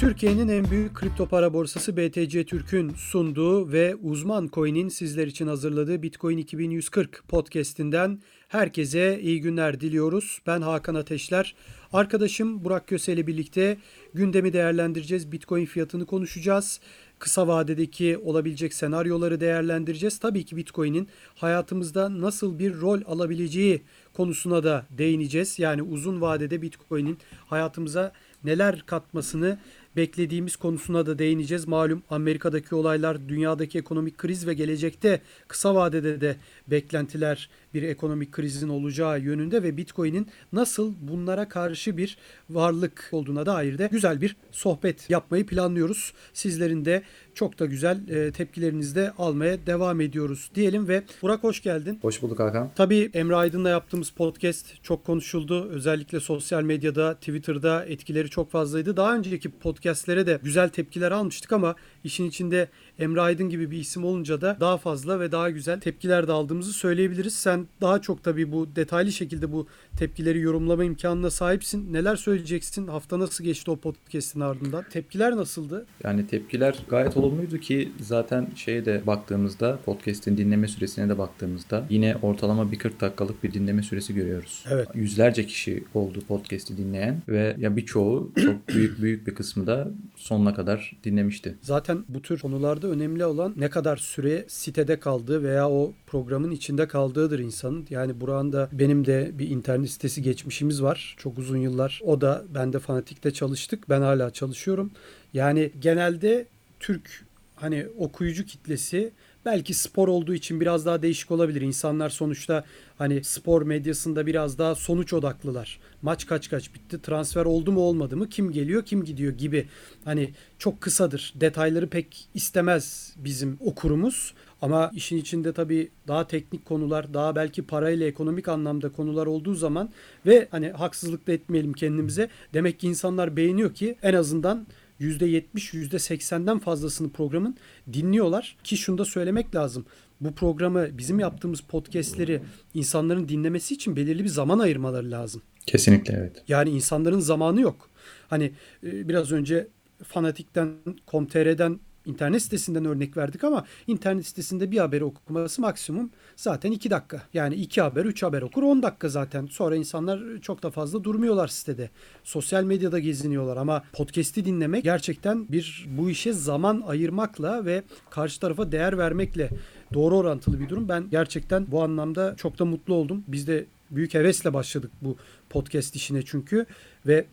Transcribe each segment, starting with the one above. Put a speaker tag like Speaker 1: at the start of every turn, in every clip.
Speaker 1: Türkiye'nin en büyük kripto para borsası BTC Türk'ün sunduğu ve uzman coin'in sizler için hazırladığı Bitcoin 2140 podcast'inden herkese iyi günler diliyoruz. Ben Hakan Ateşler. Arkadaşım Burak Köse ile birlikte gündemi değerlendireceğiz. Bitcoin fiyatını konuşacağız. Kısa vadedeki olabilecek senaryoları değerlendireceğiz. Tabii ki Bitcoin'in hayatımızda nasıl bir rol alabileceği konusuna da değineceğiz. Yani uzun vadede Bitcoin'in hayatımıza neler katmasını beklediğimiz konusuna da değineceğiz. Malum Amerika'daki olaylar, dünyadaki ekonomik kriz ve gelecekte kısa vadede de beklentiler bir ekonomik krizin olacağı yönünde ve Bitcoin'in nasıl bunlara karşı bir varlık olduğuna dair de güzel bir sohbet yapmayı planlıyoruz. Sizlerin de çok da güzel e, tepkilerinizi de almaya devam ediyoruz diyelim ve Burak hoş geldin.
Speaker 2: Hoş bulduk Hakan.
Speaker 1: Tabii Emre Aydın'la yaptığımız podcast çok konuşuldu. Özellikle sosyal medyada, Twitter'da etkileri çok fazlaydı. Daha önceki podcastlere de güzel tepkiler almıştık ama işin içinde Emre Aydın gibi bir isim olunca da daha fazla ve daha güzel tepkiler de aldığımızı söyleyebiliriz. Sen daha çok tabii bu detaylı şekilde bu tepkileri yorumlama imkanına sahipsin. Neler söyleyeceksin? Hafta nasıl geçti o podcast'in ardından? Tepkiler nasıldı?
Speaker 2: Yani tepkiler gayet olumluydu ki zaten şeye de baktığımızda podcast'in dinleme süresine de baktığımızda yine ortalama bir 40 dakikalık bir dinleme süresi görüyoruz.
Speaker 1: Evet.
Speaker 2: Yüzlerce kişi oldu podcast'i dinleyen ve ya birçoğu çok büyük büyük bir kısmı da sonuna kadar dinlemişti.
Speaker 1: Zaten bu tür konularda önemli olan ne kadar süre sitede kaldığı veya o programın içinde kaldığıdır insanın. Yani Burak'ın benim de bir internet sitesi geçmişimiz var. Çok uzun yıllar. O da ben de Fanatik'te çalıştık. Ben hala çalışıyorum. Yani genelde Türk hani okuyucu kitlesi belki spor olduğu için biraz daha değişik olabilir. İnsanlar sonuçta hani spor medyasında biraz daha sonuç odaklılar. Maç kaç kaç bitti, transfer oldu mu olmadı mı, kim geliyor, kim gidiyor gibi. Hani çok kısadır. Detayları pek istemez bizim okurumuz. Ama işin içinde tabii daha teknik konular, daha belki parayla ekonomik anlamda konular olduğu zaman ve hani haksızlık da etmeyelim kendimize. Demek ki insanlar beğeniyor ki en azından %70, %80'den fazlasını programın dinliyorlar. Ki şunu da söylemek lazım. Bu programı bizim yaptığımız podcastleri insanların dinlemesi için belirli bir zaman ayırmaları lazım.
Speaker 2: Kesinlikle evet.
Speaker 1: Yani insanların zamanı yok. Hani biraz önce Fanatik'ten, Com.tr'den internet sitesinden örnek verdik ama internet sitesinde bir haberi okuması maksimum zaten 2 dakika. Yani 2 haber 3 haber okur 10 dakika zaten. Sonra insanlar çok da fazla durmuyorlar sitede. Sosyal medyada geziniyorlar ama podcast'i dinlemek gerçekten bir bu işe zaman ayırmakla ve karşı tarafa değer vermekle doğru orantılı bir durum. Ben gerçekten bu anlamda çok da mutlu oldum. Biz de büyük hevesle başladık bu podcast işine çünkü ve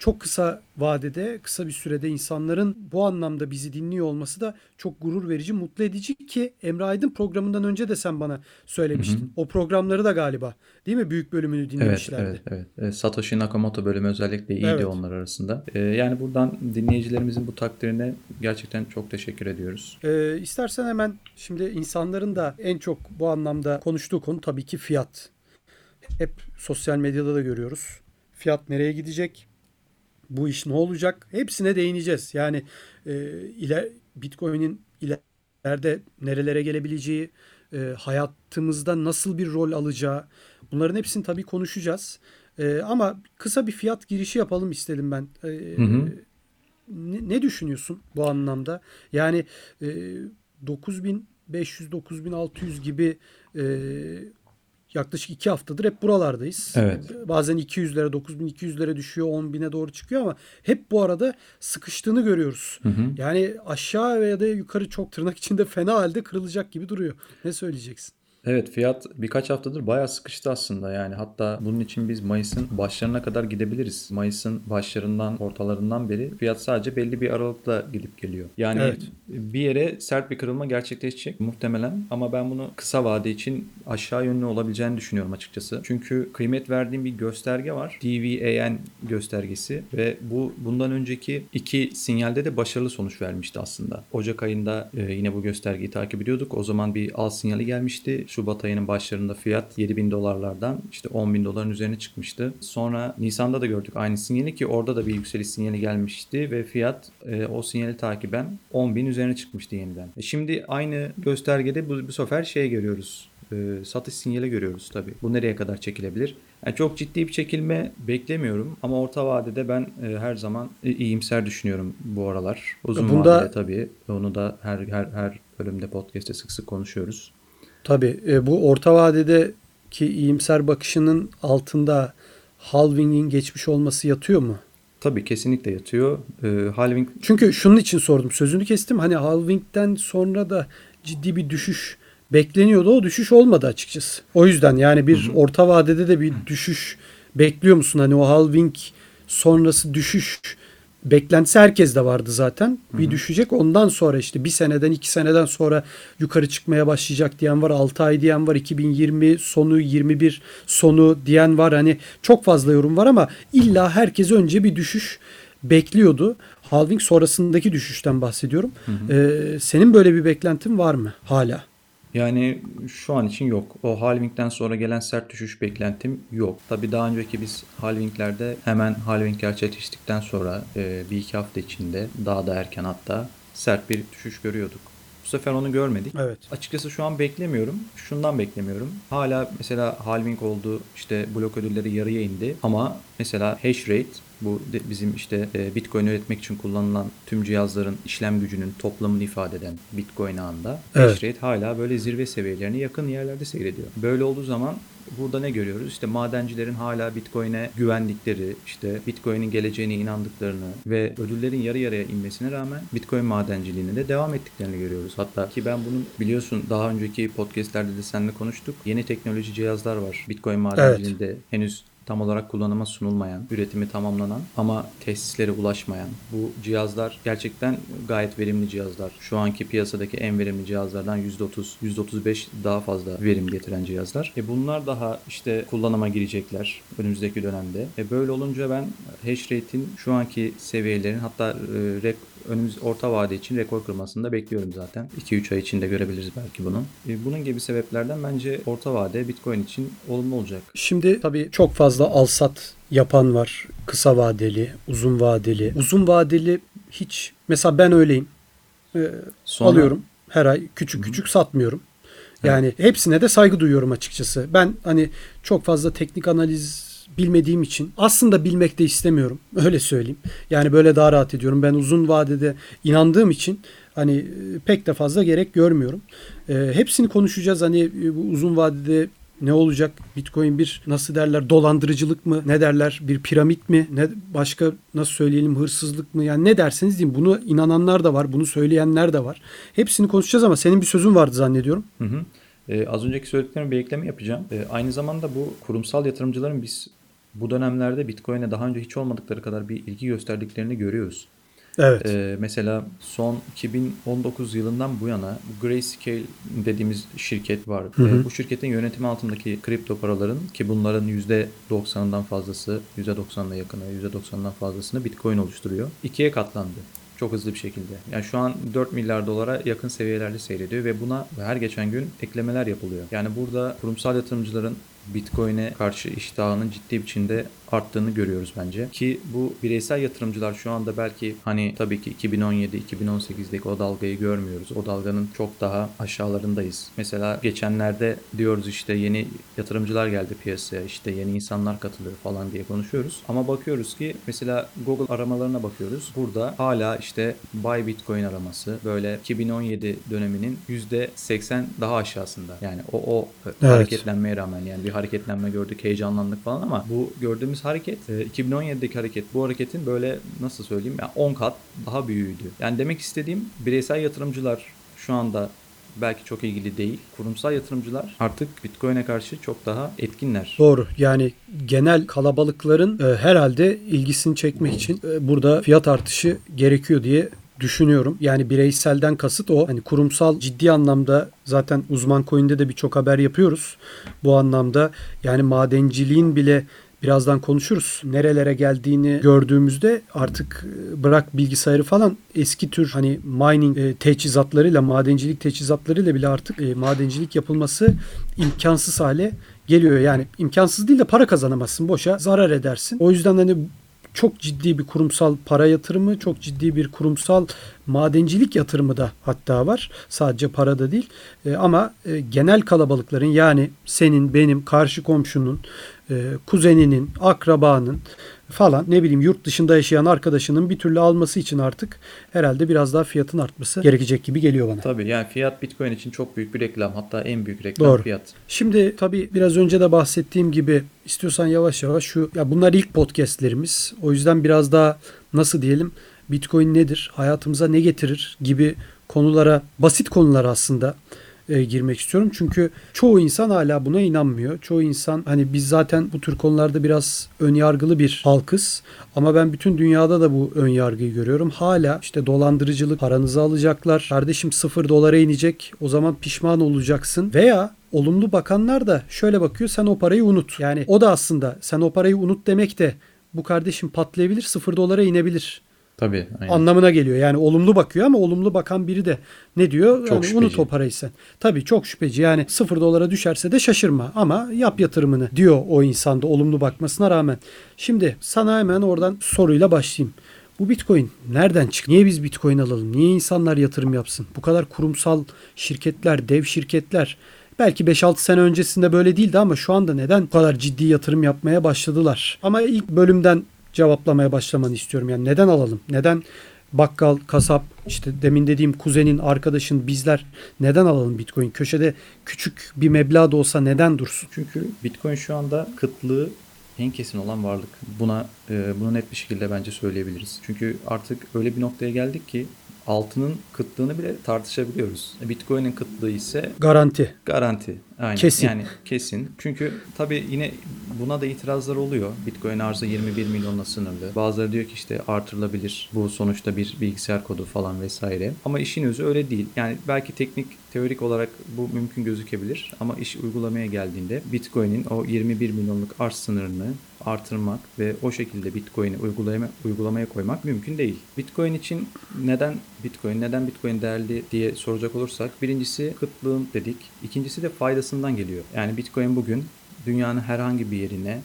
Speaker 1: çok kısa vadede, kısa bir sürede insanların bu anlamda bizi dinliyor olması da çok gurur verici, mutlu edici ki Emre Aydın programından önce de sen bana söylemiştin. Hı hı. O programları da galiba değil mi? Büyük bölümünü dinlemişlerdi.
Speaker 2: Evet, evet, evet. Satoshi Nakamoto bölümü özellikle iyiydi evet. onlar arasında. Ee, yani buradan dinleyicilerimizin bu takdirine gerçekten çok teşekkür ediyoruz.
Speaker 1: Ee, istersen hemen şimdi insanların da en çok bu anlamda konuştuğu konu tabii ki fiyat. Hep sosyal medyada da görüyoruz. Fiyat nereye gidecek? Bu iş ne olacak? Hepsine değineceğiz. Yani e, iler, Bitcoin'in ileride nerelere gelebileceği, e, hayatımızda nasıl bir rol alacağı bunların hepsini tabii konuşacağız. E, ama kısa bir fiyat girişi yapalım istedim ben. E, hı hı. Ne, ne düşünüyorsun bu anlamda? Yani e, 9500-9600 gibi e, yaklaşık iki haftadır hep buralardayız.
Speaker 2: Evet.
Speaker 1: Bazen 200'lere 9200'lere düşüyor 10.000'e doğru çıkıyor ama hep bu arada sıkıştığını görüyoruz. Hı hı. Yani aşağı veya da yukarı çok tırnak içinde fena halde kırılacak gibi duruyor. Ne söyleyeceksin?
Speaker 2: Evet fiyat birkaç haftadır bayağı sıkıştı aslında yani hatta bunun için biz Mayıs'ın başlarına kadar gidebiliriz. Mayıs'ın başlarından ortalarından beri fiyat sadece belli bir aralıkla gidip geliyor. Yani evet. bir yere sert bir kırılma gerçekleşecek muhtemelen ama ben bunu kısa vade için aşağı yönlü olabileceğini düşünüyorum açıkçası. Çünkü kıymet verdiğim bir gösterge var. DVAN göstergesi ve bu bundan önceki iki sinyalde de başarılı sonuç vermişti aslında. Ocak ayında e, yine bu göstergeyi takip ediyorduk. O zaman bir al sinyali gelmişti Şubat ayının başlarında fiyat 7 bin dolarlardan işte 10 bin doların üzerine çıkmıştı. Sonra Nisan'da da gördük aynı sinyali ki orada da bir yükseliş sinyali gelmişti ve fiyat e, o sinyali takiben 10 bin üzerine çıkmıştı yeniden. E şimdi aynı göstergede bu, bu sefer şey görüyoruz e, satış sinyali görüyoruz tabii. Bu nereye kadar çekilebilir? Yani çok ciddi bir çekilme beklemiyorum ama orta vadede ben e, her zaman e, iyimser düşünüyorum bu aralar. Uzun Bunda, vadede tabii onu da her her her bölümde podcast'te sık sık konuşuyoruz.
Speaker 1: Tabii e, bu orta vadedeki iyimser bakışının altında halving'in geçmiş olması yatıyor mu?
Speaker 2: Tabii kesinlikle yatıyor. E, halving
Speaker 1: Çünkü şunun için sordum. Sözünü kestim. Hani halving'den sonra da ciddi bir düşüş bekleniyordu. O düşüş olmadı açıkçası. O yüzden yani bir orta vadede de bir düşüş bekliyor musun? Hani o halving sonrası düşüş beklentisi herkes de vardı zaten. Bir Hı-hı. düşecek. Ondan sonra işte bir seneden iki seneden sonra yukarı çıkmaya başlayacak diyen var. 6 ay diyen var. 2020 sonu 21 sonu diyen var. Hani çok fazla yorum var ama illa herkes önce bir düşüş bekliyordu. Halving sonrasındaki düşüşten bahsediyorum. Ee, senin böyle bir beklentin var mı hala?
Speaker 2: Yani şu an için yok. O halvingden sonra gelen sert düşüş beklentim yok. Tabi daha önceki biz halvinglerde hemen halving gerçekleştikten sonra e, bir iki hafta içinde daha da erken hatta sert bir düşüş görüyorduk. Bu sefer onu görmedik.
Speaker 1: Evet.
Speaker 2: Açıkçası şu an beklemiyorum. Şundan beklemiyorum. Hala mesela halving oldu işte blok ödülleri yarıya indi ama mesela hash rate bu bizim işte e, Bitcoin üretmek için kullanılan tüm cihazların işlem gücünün toplamını ifade eden Bitcoin ağında evet. hash rate hala böyle zirve seviyelerine yakın yerlerde seyrediyor. Böyle olduğu zaman burada ne görüyoruz? İşte madencilerin hala Bitcoin'e güvendikleri, işte Bitcoin'in geleceğine inandıklarını ve ödüllerin yarı yarıya inmesine rağmen Bitcoin madenciliğine de devam ettiklerini görüyoruz. Hatta ki ben bunun biliyorsun daha önceki podcastlerde de seninle konuştuk. Yeni teknoloji cihazlar var Bitcoin madenciliğinde evet. henüz tam olarak kullanıma sunulmayan, üretimi tamamlanan ama tesislere ulaşmayan bu cihazlar gerçekten gayet verimli cihazlar. Şu anki piyasadaki en verimli cihazlardan %30, %35 daha fazla verim getiren cihazlar. E bunlar daha işte kullanıma girecekler önümüzdeki dönemde. E böyle olunca ben hash rate'in şu anki seviyelerin hatta e, önümüz orta vade için rekor kırmasını da bekliyorum zaten. 2-3 ay içinde görebiliriz belki bunu. E, bunun gibi sebeplerden bence orta vade Bitcoin için olumlu olacak.
Speaker 1: Şimdi tabii çok fazla alsat yapan var. Kısa vadeli, uzun vadeli. Uzun vadeli hiç mesela ben öyleyim. Ee, Sonra... Alıyorum her ay küçük küçük Hı-hı. satmıyorum. Yani evet. hepsine de saygı duyuyorum açıkçası. Ben hani çok fazla teknik analiz bilmediğim için aslında bilmek de istemiyorum. Öyle söyleyeyim. Yani böyle daha rahat ediyorum. Ben uzun vadede inandığım için hani e, pek de fazla gerek görmüyorum. E, hepsini konuşacağız. Hani e, bu uzun vadede ne olacak? Bitcoin bir nasıl derler dolandırıcılık mı? Ne derler? Bir piramit mi? Ne başka nasıl söyleyelim hırsızlık mı? Yani ne derseniz diyeyim. Bunu inananlar da var. Bunu söyleyenler de var. Hepsini konuşacağız ama senin bir sözün vardı zannediyorum.
Speaker 2: Hı hı. Ee, az önceki söylediklerime bir ekleme yapacağım. Ee, aynı zamanda bu kurumsal yatırımcıların biz bu dönemlerde Bitcoin'e daha önce hiç olmadıkları kadar bir ilgi gösterdiklerini görüyoruz.
Speaker 1: Evet.
Speaker 2: Ee, mesela son 2019 yılından bu yana Grayscale dediğimiz şirket var. Hı hı. Ee, bu şirketin yönetimi altındaki kripto paraların ki bunların %90'dan fazlası, %90'la yakını, %90'dan fazlasını Bitcoin oluşturuyor. İkiye katlandı çok hızlı bir şekilde. Yani şu an 4 milyar dolara yakın seviyelerde seyrediyor ve buna her geçen gün eklemeler yapılıyor. Yani burada kurumsal yatırımcıların Bitcoin'e karşı iştahının ciddi biçimde arttığını görüyoruz bence. Ki bu bireysel yatırımcılar şu anda belki hani tabii ki 2017-2018'deki o dalgayı görmüyoruz. O dalganın çok daha aşağılarındayız. Mesela geçenlerde diyoruz işte yeni yatırımcılar geldi piyasaya işte yeni insanlar katılıyor falan diye konuşuyoruz. Ama bakıyoruz ki mesela Google aramalarına bakıyoruz. Burada hala işte buy bitcoin araması böyle 2017 döneminin %80 daha aşağısında. Yani o o evet. hareketlenmeye rağmen yani bir hareketlenme gördük, heyecanlandık falan ama bu gördüğümüz hareket 2017'deki e, hareket bu hareketin böyle nasıl söyleyeyim yani 10 kat daha büyüğüydü. Yani demek istediğim bireysel yatırımcılar şu anda belki çok ilgili değil. Kurumsal yatırımcılar artık Bitcoin'e karşı çok daha etkinler.
Speaker 1: Doğru. Yani genel kalabalıkların e, herhalde ilgisini çekmek için e, burada fiyat artışı gerekiyor diye düşünüyorum. Yani bireyselden kasıt o. Hani kurumsal ciddi anlamda zaten uzman coin'de de birçok haber yapıyoruz. Bu anlamda yani madenciliğin bile birazdan konuşuruz. Nerelere geldiğini gördüğümüzde artık e, bırak bilgisayarı falan eski tür hani mining e, teçhizatlarıyla, madencilik teçhizatlarıyla bile artık e, madencilik yapılması imkansız hale geliyor. Yani imkansız değil de para kazanamazsın. Boşa zarar edersin. O yüzden hani çok ciddi bir kurumsal para yatırımı, çok ciddi bir kurumsal madencilik yatırımı da hatta var. Sadece para da değil. E, ama e, genel kalabalıkların yani senin, benim, karşı komşunun, e, kuzeninin, akrabanın falan ne bileyim yurt dışında yaşayan arkadaşının bir türlü alması için artık herhalde biraz daha fiyatın artması gerekecek gibi geliyor bana.
Speaker 2: Tabii yani fiyat Bitcoin için çok büyük bir reklam. Hatta en büyük reklam
Speaker 1: Doğru.
Speaker 2: fiyat.
Speaker 1: Şimdi tabii biraz önce de bahsettiğim gibi istiyorsan yavaş yavaş şu ya bunlar ilk podcastlerimiz. O yüzden biraz daha nasıl diyelim Bitcoin nedir? Hayatımıza ne getirir gibi konulara basit konular aslında e, girmek istiyorum. Çünkü çoğu insan hala buna inanmıyor. Çoğu insan hani biz zaten bu tür konularda biraz ön yargılı bir halkız. Ama ben bütün dünyada da bu ön yargıyı görüyorum. Hala işte dolandırıcılık paranızı alacaklar. Kardeşim sıfır dolara inecek. O zaman pişman olacaksın. Veya olumlu bakanlar da şöyle bakıyor sen o parayı unut. Yani o da aslında sen o parayı unut demek de bu kardeşim patlayabilir sıfır dolara inebilir
Speaker 2: Tabii. Aynen.
Speaker 1: anlamına geliyor. Yani olumlu bakıyor ama olumlu bakan biri de ne diyor?
Speaker 2: Çok
Speaker 1: yani
Speaker 2: şüpheci.
Speaker 1: unut o parayı sen. Tabii çok şüpheci. Yani sıfır dolara düşerse de şaşırma ama yap yatırımını diyor o insanda olumlu bakmasına rağmen. Şimdi sana hemen oradan soruyla başlayayım. Bu Bitcoin nereden çıktı? Niye biz Bitcoin alalım? Niye insanlar yatırım yapsın? Bu kadar kurumsal şirketler, dev şirketler belki 5-6 sene öncesinde böyle değildi ama şu anda neden bu kadar ciddi yatırım yapmaya başladılar? Ama ilk bölümden cevaplamaya başlamanı istiyorum. Yani neden alalım? Neden bakkal, kasap, işte demin dediğim kuzenin, arkadaşın, bizler neden alalım Bitcoin? Köşede küçük bir meblağ da olsa neden dursun?
Speaker 2: Çünkü Bitcoin şu anda kıtlığı en kesin olan varlık. Buna e, bunu net bir şekilde bence söyleyebiliriz. Çünkü artık öyle bir noktaya geldik ki altının kıtlığını bile tartışabiliyoruz. Bitcoin'in kıtlığı ise
Speaker 1: Garanti.
Speaker 2: Garanti. Aynen.
Speaker 1: Kesin.
Speaker 2: Yani kesin. Çünkü tabii yine buna da itirazlar oluyor. Bitcoin arzı 21 milyonla sınırlı. Bazıları diyor ki işte artırılabilir. Bu sonuçta bir bilgisayar kodu falan vesaire. Ama işin özü öyle değil. Yani belki teknik teorik olarak bu mümkün gözükebilir ama iş uygulamaya geldiğinde Bitcoin'in o 21 milyonluk arz sınırını artırmak ve o şekilde Bitcoin'i uygulama, uygulamaya koymak mümkün değil. Bitcoin için neden Bitcoin, neden Bitcoin değerli diye soracak olursak birincisi kıtlığın dedik. İkincisi de faydasından geliyor. Yani Bitcoin bugün dünyanın herhangi bir yerine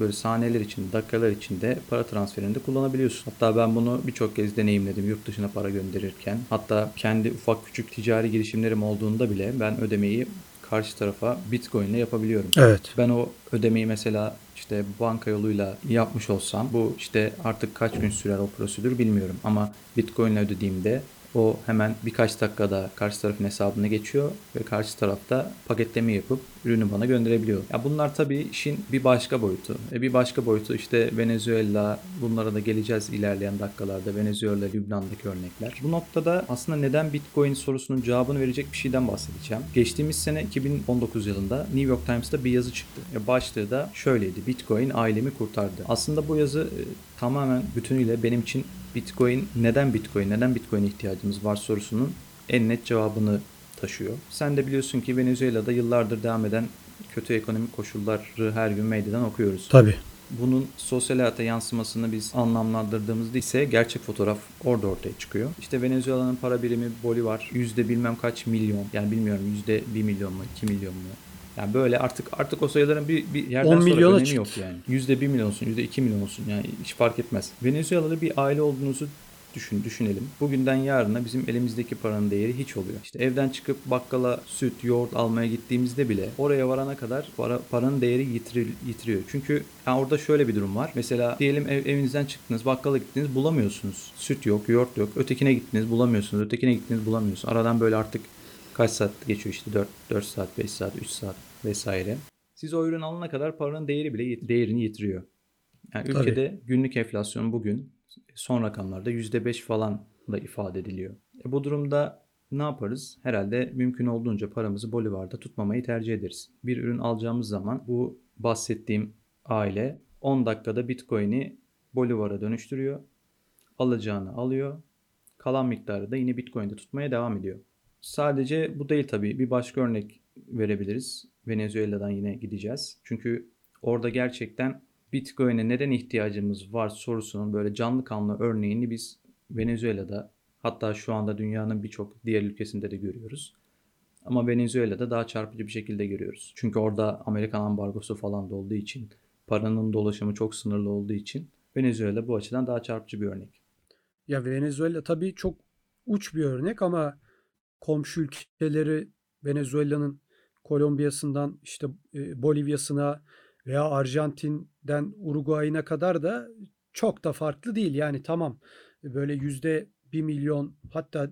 Speaker 2: böyle saniyeler içinde, dakikalar içinde para transferinde kullanabiliyorsun. Hatta ben bunu birçok kez deneyimledim yurt dışına para gönderirken. Hatta kendi ufak küçük ticari girişimlerim olduğunda bile ben ödemeyi karşı tarafa Bitcoin ile yapabiliyorum.
Speaker 1: Evet.
Speaker 2: Ben o ödemeyi mesela işte banka yoluyla yapmış olsam bu işte artık kaç gün sürer o prosedür bilmiyorum ama Bitcoin ile ödediğimde o hemen birkaç dakikada karşı tarafın hesabına geçiyor ve karşı tarafta paketleme yapıp ürünü bana gönderebiliyor. Ya bunlar tabii işin bir başka boyutu. E bir başka boyutu işte Venezuela bunlara da geleceğiz ilerleyen dakikalarda. Venezuela, Lübnan'daki örnekler. Bu noktada aslında neden Bitcoin sorusunun cevabını verecek bir şeyden bahsedeceğim. Geçtiğimiz sene 2019 yılında New York Times'ta bir yazı çıktı. E başlığı da şöyleydi. Bitcoin ailemi kurtardı. Aslında bu yazı e, tamamen bütünüyle benim için Bitcoin neden Bitcoin, neden Bitcoin'e ihtiyacımız var sorusunun en net cevabını taşıyor. Sen de biliyorsun ki Venezuela'da yıllardır devam eden kötü ekonomik koşulları her gün medyadan okuyoruz.
Speaker 1: Tabii.
Speaker 2: Bunun sosyal hayata yansımasını biz anlamlandırdığımızda ise gerçek fotoğraf orada ortaya çıkıyor. İşte Venezuela'nın para birimi bolivar yüzde bilmem kaç milyon yani bilmiyorum yüzde bir milyon mu iki milyon mu yani böyle artık artık o sayıların bir, bir yerden
Speaker 1: 10
Speaker 2: sonra önemi
Speaker 1: çıktı.
Speaker 2: yok yani. Yüzde bir milyon olsun, yüzde iki milyon olsun yani hiç fark etmez. Venezuela'da bir aile olduğunuzu düşün, düşünelim. Bugünden yarına bizim elimizdeki paranın değeri hiç oluyor. İşte evden çıkıp bakkala süt, yoğurt almaya gittiğimizde bile oraya varana kadar para, paranın değeri yitiril, yitiriyor. Çünkü yani orada şöyle bir durum var. Mesela diyelim ev, evinizden çıktınız, bakkala gittiniz bulamıyorsunuz. Süt yok, yoğurt yok. Ötekine gittiniz bulamıyorsunuz. Ötekine gittiniz bulamıyorsunuz. Aradan böyle artık kaç saat geçiyor işte 4, 4 saat, 5 saat, 3 saat vesaire. Siz o ürün alana kadar paranın değeri bile değerini yitiriyor. Yani
Speaker 1: Tabii.
Speaker 2: ülkede günlük enflasyon bugün son rakamlarda %5 falan da ifade ediliyor. E bu durumda ne yaparız? Herhalde mümkün olduğunca paramızı bolivarda tutmamayı tercih ederiz. Bir ürün alacağımız zaman bu bahsettiğim aile 10 dakikada Bitcoin'i bolivara dönüştürüyor. Alacağını alıyor. Kalan miktarı da yine Bitcoin'de tutmaya devam ediyor. Sadece bu değil tabii. Bir başka örnek verebiliriz. Venezuela'dan yine gideceğiz. Çünkü orada gerçekten Bitcoin'e neden ihtiyacımız var sorusunun böyle canlı kanlı örneğini biz Venezuela'da hatta şu anda dünyanın birçok diğer ülkesinde de görüyoruz. Ama Venezuela'da daha çarpıcı bir şekilde görüyoruz. Çünkü orada Amerikan ambargosu falan da olduğu için, paranın dolaşımı çok sınırlı olduğu için Venezuela bu açıdan daha çarpıcı bir örnek.
Speaker 1: Ya Venezuela tabii çok uç bir örnek ama komşu ülkeleri Venezuela'nın Kolombiya'sından işte e, Bolivya'sına veya Arjantin'den Uruguay'ına kadar da çok da farklı değil. Yani tamam böyle yüzde bir milyon hatta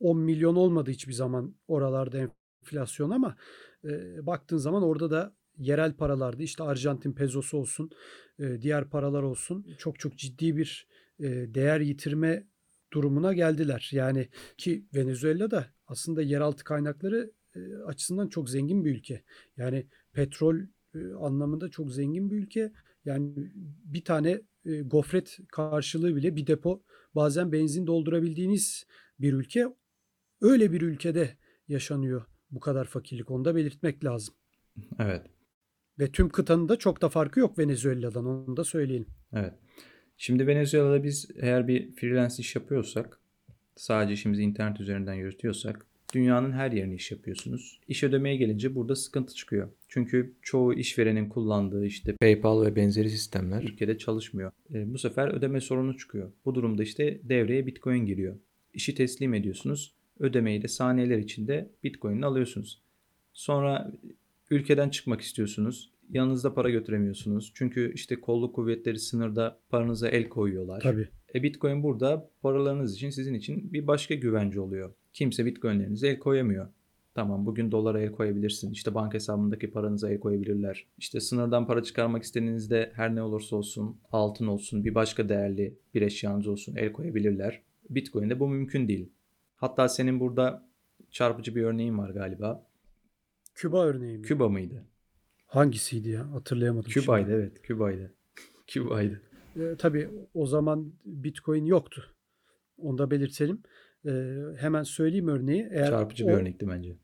Speaker 1: 10 milyon olmadı hiçbir zaman oralarda enflasyon ama e, baktığın zaman orada da yerel paralardı. İşte Arjantin pezosu olsun, e, diğer paralar olsun çok çok ciddi bir e, değer yitirme durumuna geldiler. Yani ki Venezuela da aslında yeraltı kaynakları e, açısından çok zengin bir ülke. Yani petrol anlamında çok zengin bir ülke. Yani bir tane e, gofret karşılığı bile bir depo bazen benzin doldurabildiğiniz bir ülke. Öyle bir ülkede yaşanıyor bu kadar fakirlik. Onu da belirtmek lazım.
Speaker 2: Evet.
Speaker 1: Ve tüm kıtanın da çok da farkı yok Venezuela'dan onu da söyleyelim.
Speaker 2: Evet. Şimdi Venezuela'da biz eğer bir freelance iş yapıyorsak, sadece işimizi internet üzerinden yürütüyorsak dünyanın her yerine iş yapıyorsunuz. İş ödemeye gelince burada sıkıntı çıkıyor. Çünkü çoğu işverenin kullandığı işte PayPal ve benzeri sistemler ülkede çalışmıyor. E, bu sefer ödeme sorunu çıkıyor. Bu durumda işte devreye Bitcoin giriyor. İşi teslim ediyorsunuz. Ödemeyi de saniyeler içinde Bitcoin'ini alıyorsunuz. Sonra ülkeden çıkmak istiyorsunuz. Yanınızda para götüremiyorsunuz. Çünkü işte kolluk kuvvetleri sınırda paranıza el koyuyorlar.
Speaker 1: Tabii.
Speaker 2: E Bitcoin burada paralarınız için sizin için bir başka güvence oluyor. Kimse Bitcoin'lerinize el koyamıyor. Tamam bugün dolara el koyabilirsin. İşte banka hesabındaki paranıza el koyabilirler. İşte sınırdan para çıkarmak istediğinizde her ne olursa olsun altın olsun bir başka değerli bir eşyanız olsun el koyabilirler. Bitcoin'de bu mümkün değil. Hatta senin burada çarpıcı bir örneğin var galiba.
Speaker 1: Küba örneği mi?
Speaker 2: Küba mıydı?
Speaker 1: Hangisiydi ya? Hatırlayamadım.
Speaker 2: Küba'ydı şimdi. evet. Küba'ydı. Küba'ydı.
Speaker 1: E, tabii o zaman Bitcoin yoktu. Onu da belirtelim. E, hemen söyleyeyim örneği.
Speaker 2: Eğer çarpıcı o, bir örnekti bence.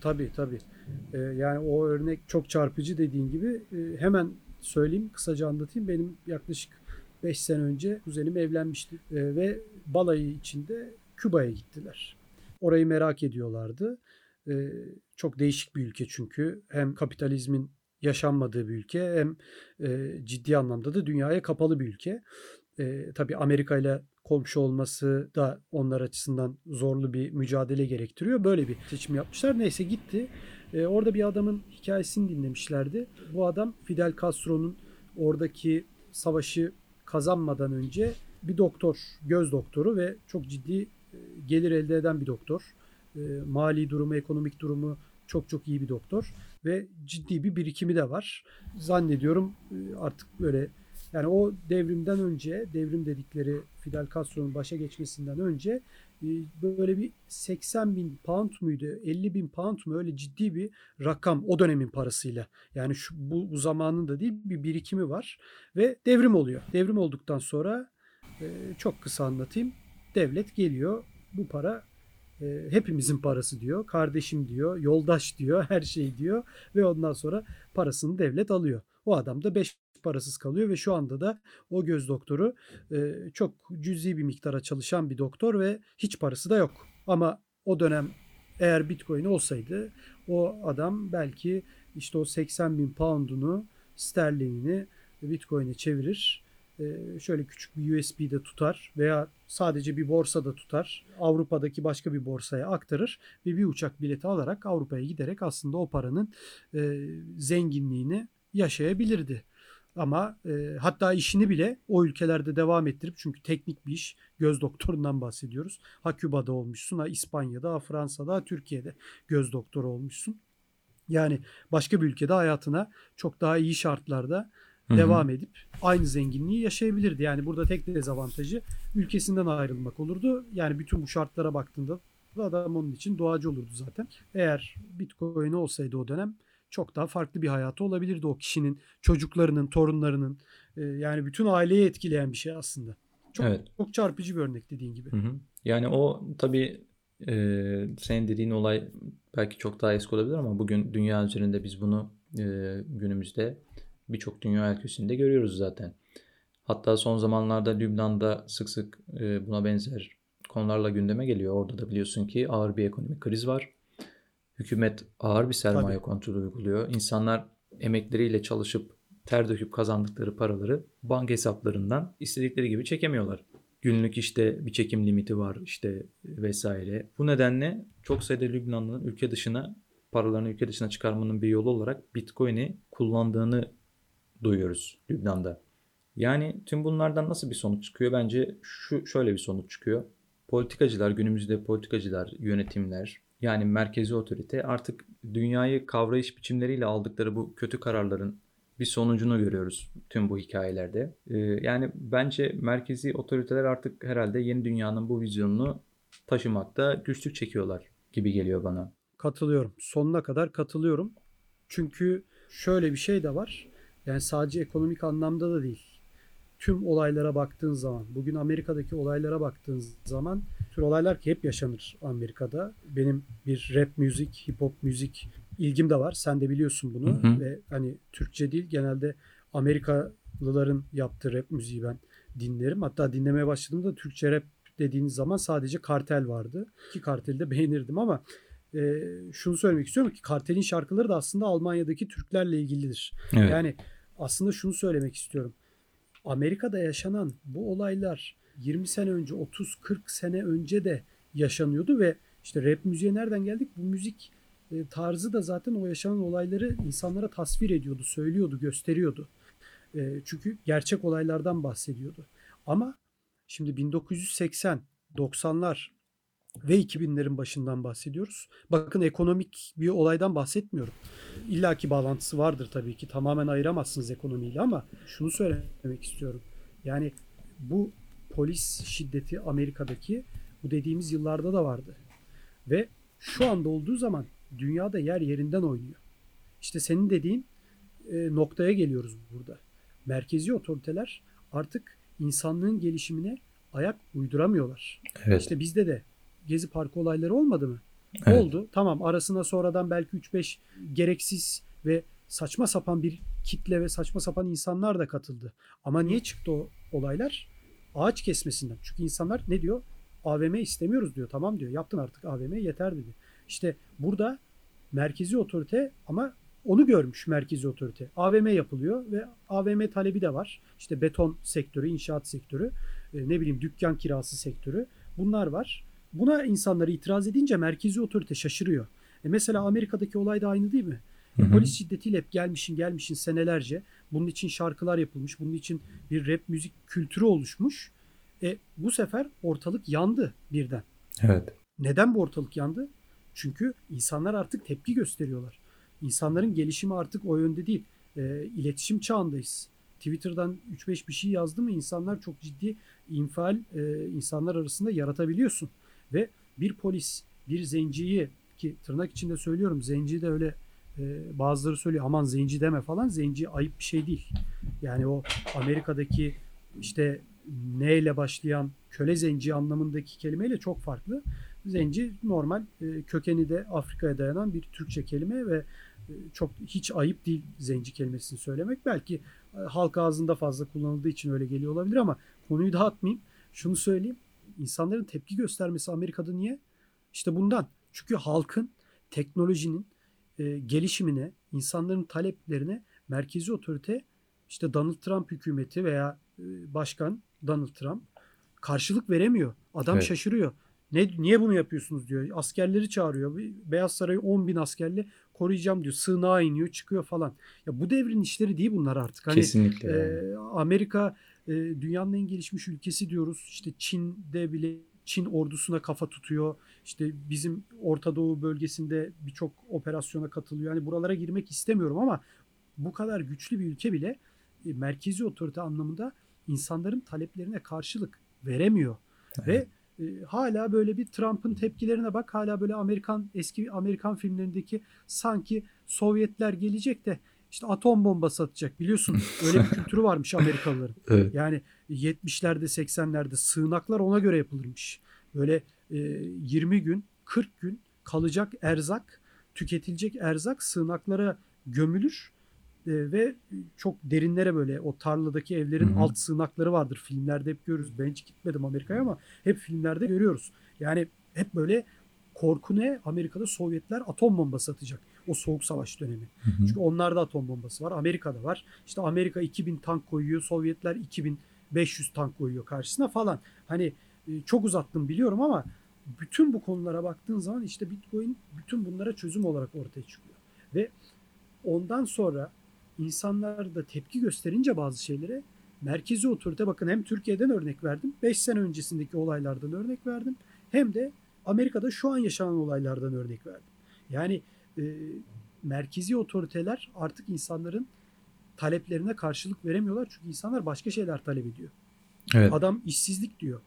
Speaker 1: Tabii tabii. E, yani o örnek çok çarpıcı dediğin gibi. E, hemen söyleyeyim, kısaca anlatayım. Benim yaklaşık 5 sene önce kuzenim evlenmişti. E, ve balayı içinde Küba'ya gittiler. Orayı merak ediyorlardı. E, çok değişik bir ülke çünkü. Hem kapitalizmin yaşanmadığı bir ülke hem e, ciddi anlamda da dünyaya kapalı bir ülke. E, tabii Amerika ile komşu olması da onlar açısından zorlu bir mücadele gerektiriyor. Böyle bir seçim yapmışlar. Neyse gitti. E, orada bir adamın hikayesini dinlemişlerdi. Bu adam Fidel Castro'nun oradaki savaşı kazanmadan önce bir doktor, göz doktoru ve çok ciddi gelir elde eden bir doktor. Mali durumu, ekonomik durumu çok çok iyi bir doktor ve ciddi bir birikimi de var. Zannediyorum e, artık böyle yani o devrimden önce, devrim dedikleri Fidel Castro'nun başa geçmesinden önce e, böyle bir 80 bin pound muydu, 50 bin pound mu öyle ciddi bir rakam o dönemin parasıyla. Yani şu bu, bu zamanın da değil bir birikimi var ve devrim oluyor. Devrim olduktan sonra e, çok kısa anlatayım. Devlet geliyor bu para e, hepimizin parası diyor. Kardeşim diyor, yoldaş diyor, her şey diyor ve ondan sonra parasını devlet alıyor. O adam da 5 parasız kalıyor ve şu anda da o göz doktoru e, çok cüzi bir miktara çalışan bir doktor ve hiç parası da yok. Ama o dönem eğer Bitcoin olsaydı o adam belki işte o 80 bin pound'unu sterlinini Bitcoin'e çevirir ee, şöyle küçük bir USB'de tutar veya sadece bir borsada tutar. Avrupa'daki başka bir borsaya aktarır ve bir uçak bileti alarak Avrupa'ya giderek aslında o paranın e, zenginliğini yaşayabilirdi. Ama e, hatta işini bile o ülkelerde devam ettirip çünkü teknik bir iş göz doktorundan bahsediyoruz. Ha Küba'da olmuşsun, ha İspanya'da, ha Fransa'da, ha Türkiye'de göz doktoru olmuşsun. Yani başka bir ülkede hayatına çok daha iyi şartlarda Hı-hı. devam edip aynı zenginliği yaşayabilirdi. Yani burada tek dezavantajı ülkesinden ayrılmak olurdu. Yani bütün bu şartlara baktığında adam onun için doğacı olurdu zaten. Eğer Bitcoin olsaydı o dönem çok daha farklı bir hayatı olabilirdi o kişinin, çocuklarının, torunlarının e, yani bütün aileyi etkileyen bir şey aslında. Çok evet. çok çarpıcı bir örnek dediğin gibi.
Speaker 2: Hı hı. Yani o tabii e, senin dediğin olay belki çok daha eski olabilir ama bugün dünya üzerinde biz bunu e, günümüzde birçok dünya ülkesinde görüyoruz zaten. Hatta son zamanlarda Lübnan'da sık sık e, buna benzer konularla gündeme geliyor. Orada da biliyorsun ki ağır bir ekonomik kriz var. Hükümet ağır bir sermaye Tabii. kontrolü uyguluyor. İnsanlar emekleriyle çalışıp ter döküp kazandıkları paraları banka hesaplarından istedikleri gibi çekemiyorlar. Günlük işte bir çekim limiti var işte vesaire. Bu nedenle çok sayıda Lübnanlı'nın ülke dışına paralarını ülke dışına çıkarmanın bir yolu olarak Bitcoin'i kullandığını duyuyoruz Lübnan'da. Yani tüm bunlardan nasıl bir sonuç çıkıyor? Bence şu şöyle bir sonuç çıkıyor. Politikacılar, günümüzde politikacılar, yönetimler, yani merkezi otorite artık dünyayı kavrayış biçimleriyle aldıkları bu kötü kararların bir sonucunu görüyoruz tüm bu hikayelerde. Ee, yani bence merkezi otoriteler artık herhalde yeni dünyanın bu vizyonunu taşımakta güçlük çekiyorlar gibi geliyor bana.
Speaker 1: Katılıyorum. Sonuna kadar katılıyorum. Çünkü şöyle bir şey de var. Yani sadece ekonomik anlamda da değil. Tüm olaylara baktığın zaman, bugün Amerika'daki olaylara baktığın zaman tür olaylar ki hep yaşanır Amerika'da. Benim bir rap müzik, hip hop müzik ilgim de var. Sen de biliyorsun bunu. Hı hı. Ve hani Türkçe değil genelde Amerikalıların yaptığı rap müziği ben dinlerim. Hatta dinlemeye başladığımda Türkçe rap dediğiniz zaman sadece kartel vardı. Ki karteli de beğenirdim ama e, şunu söylemek istiyorum ki kartelin şarkıları da aslında Almanya'daki Türklerle ilgilidir. Evet. Yani aslında şunu söylemek istiyorum. Amerika'da yaşanan bu olaylar 20 sene önce 30-40 sene önce de yaşanıyordu ve işte rap müziğe nereden geldik? Bu müzik e, tarzı da zaten o yaşanan olayları insanlara tasvir ediyordu, söylüyordu, gösteriyordu. E, çünkü gerçek olaylardan bahsediyordu. Ama şimdi 1980, 90'lar ve 2000'lerin başından bahsediyoruz. Bakın ekonomik bir olaydan bahsetmiyorum. İlla ki bağlantısı vardır tabii ki. Tamamen ayıramazsınız ekonomiyle ama şunu söylemek istiyorum. Yani bu polis şiddeti Amerika'daki bu dediğimiz yıllarda da vardı. Ve şu anda olduğu zaman dünyada yer yerinden oynuyor. İşte senin dediğin e, noktaya geliyoruz burada. Merkezi otoriteler artık insanlığın gelişimine ayak uyduramıyorlar. Evet. İşte bizde de Gezi Parkı olayları olmadı mı? Evet. Oldu. Tamam arasına sonradan belki 3-5 gereksiz ve saçma sapan bir kitle ve saçma sapan insanlar da katıldı. Ama niye çıktı o olaylar? Ağaç kesmesinden. Çünkü insanlar ne diyor? AVM istemiyoruz diyor. Tamam diyor. Yaptın artık AVM yeter dedi. İşte burada merkezi otorite ama onu görmüş merkezi otorite. AVM yapılıyor ve AVM talebi de var. İşte beton sektörü, inşaat sektörü, e, ne bileyim dükkan kirası sektörü. Bunlar var. Buna insanlar itiraz edince merkezi otorite şaşırıyor. E mesela Amerika'daki olay da aynı değil mi? Hı hı. Polis şiddetiyle hep gelmişin gelmişin senelerce. Bunun için şarkılar yapılmış. Bunun için bir rap müzik kültürü oluşmuş. E bu sefer ortalık yandı birden.
Speaker 2: Evet.
Speaker 1: Neden bu ortalık yandı? Çünkü insanlar artık tepki gösteriyorlar. İnsanların gelişimi artık o yönde değil. E, iletişim çağındayız. Twitter'dan 3-5 bir şey yazdı mı insanlar çok ciddi infial e, insanlar arasında yaratabiliyorsun. Ve bir polis bir zenciyi ki tırnak içinde söylüyorum zenci de öyle e, bazıları söylüyor aman zenci deme falan zenci ayıp bir şey değil. Yani o Amerika'daki işte neyle başlayan köle zenci anlamındaki kelimeyle çok farklı. Zenci normal e, kökeni de Afrika'ya dayanan bir Türkçe kelime ve e, çok hiç ayıp değil zenci kelimesini söylemek. Belki e, halk ağzında fazla kullanıldığı için öyle geliyor olabilir ama konuyu dağıtmayayım. Şunu söyleyeyim. İnsanların tepki göstermesi Amerika'da niye? İşte bundan. Çünkü halkın teknolojinin e, gelişimine, insanların taleplerine merkezi otorite işte Donald Trump hükümeti veya e, başkan Donald Trump karşılık veremiyor. Adam evet. şaşırıyor. Ne, niye bunu yapıyorsunuz diyor. Askerleri çağırıyor. Beyaz Saray'ı 10 bin askerle koruyacağım diyor. Sığınağa iniyor çıkıyor falan. Ya bu devrin işleri değil bunlar artık. Hani,
Speaker 2: Kesinlikle.
Speaker 1: E, Amerika e, dünyanın en gelişmiş ülkesi diyoruz. İşte Çin'de bile Çin ordusuna kafa tutuyor. İşte bizim Orta Doğu bölgesinde birçok operasyona katılıyor. Yani buralara girmek istemiyorum ama bu kadar güçlü bir ülke bile e, merkezi otorite anlamında insanların taleplerine karşılık veremiyor. Evet. Ve e, hala böyle bir Trump'ın tepkilerine bak. Hala böyle Amerikan eski Amerikan filmlerindeki sanki Sovyetler gelecek de işte atom bombası atacak biliyorsun. Öyle bir kültürü varmış Amerikalıların. Evet. Yani 70'lerde 80'lerde sığınaklar ona göre yapılırmış. Böyle e, 20 gün 40 gün kalacak erzak tüketilecek erzak sığınaklara gömülür e, ve çok derinlere böyle o tarladaki evlerin Hı-hı. alt sığınakları vardır. Filmlerde hep görürüz. Ben hiç gitmedim Amerika'ya ama hep filmlerde görüyoruz. Yani hep böyle korku ne? Amerika'da Sovyetler atom bombası atacak. O soğuk savaş dönemi. Hı hı. Çünkü onlarda atom bombası var. Amerika'da var. İşte Amerika 2000 tank koyuyor. Sovyetler 2500 tank koyuyor karşısına falan. Hani e, çok uzattım biliyorum ama bütün bu konulara baktığın zaman işte Bitcoin bütün bunlara çözüm olarak ortaya çıkıyor. Ve ondan sonra insanlar da tepki gösterince bazı şeylere merkezi otorite bakın hem Türkiye'den örnek verdim. 5 sene öncesindeki olaylardan örnek verdim. Hem de Amerika'da şu an yaşanan olaylardan örnek verdim. Yani e, merkezi otoriteler artık insanların taleplerine karşılık veremiyorlar. Çünkü insanlar başka şeyler talep ediyor. Evet. Adam işsizlik diyor.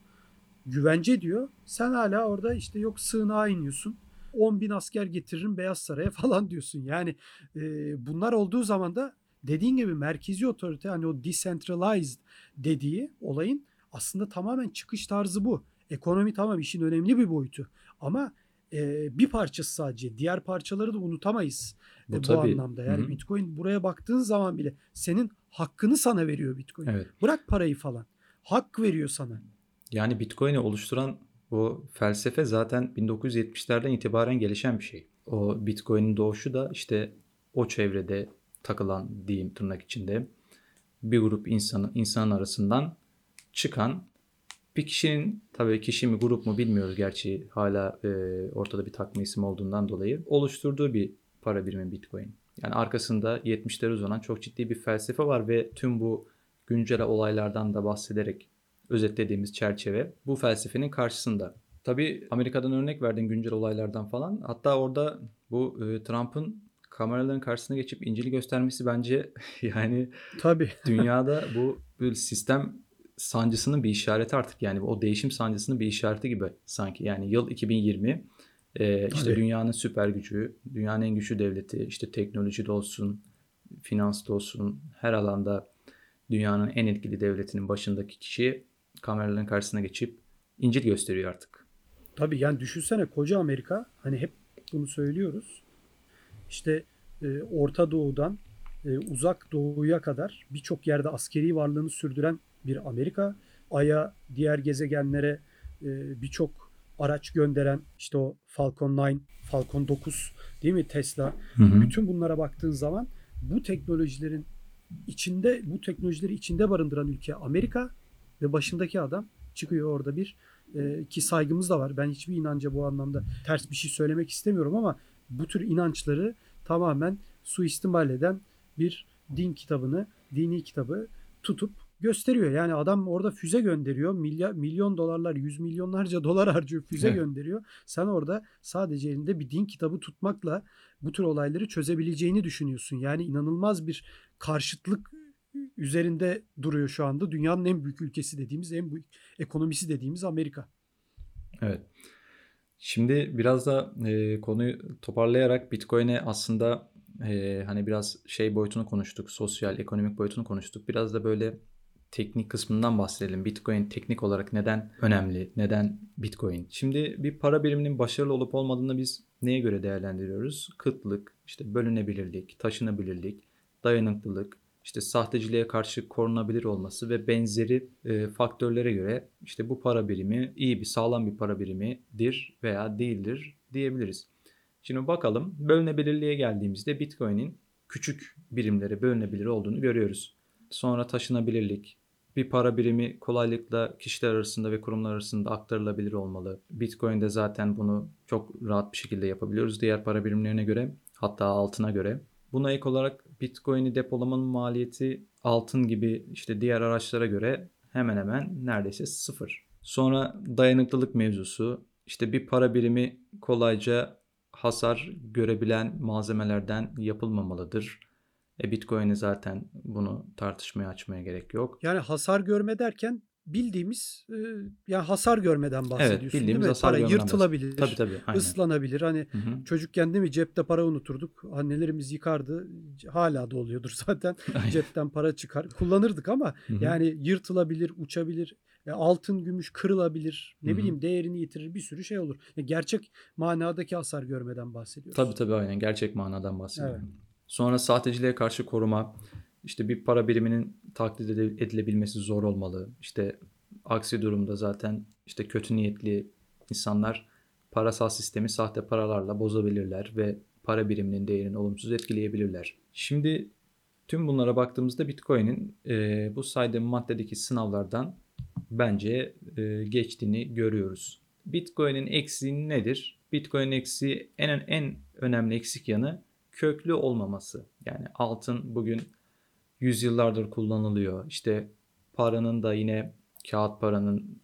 Speaker 1: Güvence diyor. Sen hala orada işte yok sığınağa iniyorsun. 10 bin asker getiririm Beyaz Saray'a falan diyorsun. Yani e, bunlar olduğu zaman da dediğin gibi merkezi otorite hani o decentralized dediği olayın aslında tamamen çıkış tarzı bu. Ekonomi tamam işin önemli bir boyutu ama e, bir parçası sadece. Diğer parçaları da unutamayız bu, e, bu anlamda. Yani Hı-hı. Bitcoin buraya baktığın zaman bile senin hakkını sana veriyor Bitcoin. Evet. Bırak parayı falan. Hak veriyor sana.
Speaker 2: Yani Bitcoin'i oluşturan bu felsefe zaten 1970'lerden itibaren gelişen bir şey. O Bitcoin'in doğuşu da işte o çevrede takılan diyeyim tırnak içinde bir grup insanı insan arasından çıkan bir kişinin tabii kişi mi grup mu bilmiyoruz gerçi hala e, ortada bir takma isim olduğundan dolayı oluşturduğu bir para birimi Bitcoin. Yani arkasında 70'lere uzanan çok ciddi bir felsefe var ve tüm bu güncel olaylardan da bahsederek özetlediğimiz çerçeve bu felsefenin karşısında. Tabii Amerika'dan örnek verdin güncel olaylardan falan. Hatta orada bu e, Trump'ın kameraların karşısına geçip İncil'i göstermesi bence yani
Speaker 1: Tabii.
Speaker 2: dünyada bu böyle sistem sancısının bir işareti artık yani o değişim sancısının bir işareti gibi sanki yani yıl 2020 e, işte Tabii. dünyanın süper gücü, dünyanın en güçlü devleti, işte teknoloji de olsun, finans da olsun her alanda dünyanın en etkili devletinin başındaki kişi kameraların karşısına geçip İncil gösteriyor artık.
Speaker 1: Tabii yani düşünsene koca Amerika hani hep bunu söylüyoruz. İşte e, Orta Doğu'dan e, uzak doğuya kadar birçok yerde askeri varlığını sürdüren bir Amerika. Ay'a, diğer gezegenlere e, birçok araç gönderen işte o Falcon 9, Falcon 9 değil mi Tesla? Hı hı. Bütün bunlara baktığın zaman bu teknolojilerin içinde bu teknolojileri içinde barındıran ülke Amerika ve başındaki adam çıkıyor orada bir e, ki saygımız da var. Ben hiçbir inanca bu anlamda ters bir şey söylemek istemiyorum ama bu tür inançları tamamen suistimal eden bir din kitabını, dini kitabı tutup gösteriyor. Yani adam orada füze gönderiyor. Milyar, milyon dolarlar, yüz milyonlarca dolar harcıyor füze evet. gönderiyor. Sen orada sadece elinde bir din kitabı tutmakla bu tür olayları çözebileceğini düşünüyorsun. Yani inanılmaz bir karşıtlık üzerinde duruyor şu anda. Dünyanın en büyük ülkesi dediğimiz, en büyük ekonomisi dediğimiz Amerika.
Speaker 2: Evet. Şimdi biraz da e, konuyu toparlayarak Bitcoin'e aslında e, hani biraz şey boyutunu konuştuk, sosyal, ekonomik boyutunu konuştuk. Biraz da böyle teknik kısmından bahsedelim. Bitcoin teknik olarak neden önemli? Neden Bitcoin? Şimdi bir para biriminin başarılı olup olmadığını biz neye göre değerlendiriyoruz? Kıtlık, işte bölünebilirlik, taşınabilirlik, dayanıklılık, işte sahteciliğe karşı korunabilir olması ve benzeri e, faktörlere göre işte bu para birimi iyi bir sağlam bir para birimidir veya değildir diyebiliriz. Şimdi bakalım bölünebilirliğe geldiğimizde Bitcoin'in küçük birimlere bölünebilir olduğunu görüyoruz. Sonra taşınabilirlik, bir para birimi kolaylıkla kişiler arasında ve kurumlar arasında aktarılabilir olmalı. Bitcoin'de zaten bunu çok rahat bir şekilde yapabiliyoruz diğer para birimlerine göre hatta altına göre. Buna ek olarak Bitcoin'i depolamanın maliyeti altın gibi işte diğer araçlara göre hemen hemen neredeyse sıfır. Sonra dayanıklılık mevzusu. İşte bir para birimi kolayca hasar görebilen malzemelerden yapılmamalıdır. E Bitcoin'i zaten bunu tartışmaya açmaya gerek yok.
Speaker 1: Yani hasar görme derken bildiğimiz e, yani hasar görmeden bahsediyorsun evet, bildiğimiz değil mi? Hasar para yırtılabilir, tabii, tabii, aynen. ıslanabilir. Hani hı hı. çocukken değil mi cepte para unuturduk. Annelerimiz yıkardı. Hala da oluyordur zaten. Cepten para çıkar. Kullanırdık ama hı hı. yani yırtılabilir, uçabilir. E, altın, gümüş kırılabilir. Ne hı hı. bileyim değerini yitirir. Bir sürü şey olur. Yani gerçek manadaki hasar görmeden bahsediyoruz.
Speaker 2: Tabii tabii aynen. Gerçek manadan bahsediyorum. Evet. Sonra sahteciliğe karşı koruma, işte bir para biriminin taklit edilebilmesi zor olmalı. İşte aksi durumda zaten işte kötü niyetli insanlar parasal sistemi sahte paralarla bozabilirler ve para biriminin değerini olumsuz etkileyebilirler. Şimdi tüm bunlara baktığımızda Bitcoin'in e, bu saydığım maddedeki sınavlardan bence e, geçtiğini görüyoruz. Bitcoin'in eksiği nedir? Bitcoin'in eksiği en en önemli eksik yanı köklü olmaması. Yani altın bugün yüzyıllardır kullanılıyor. İşte paranın da yine kağıt paranın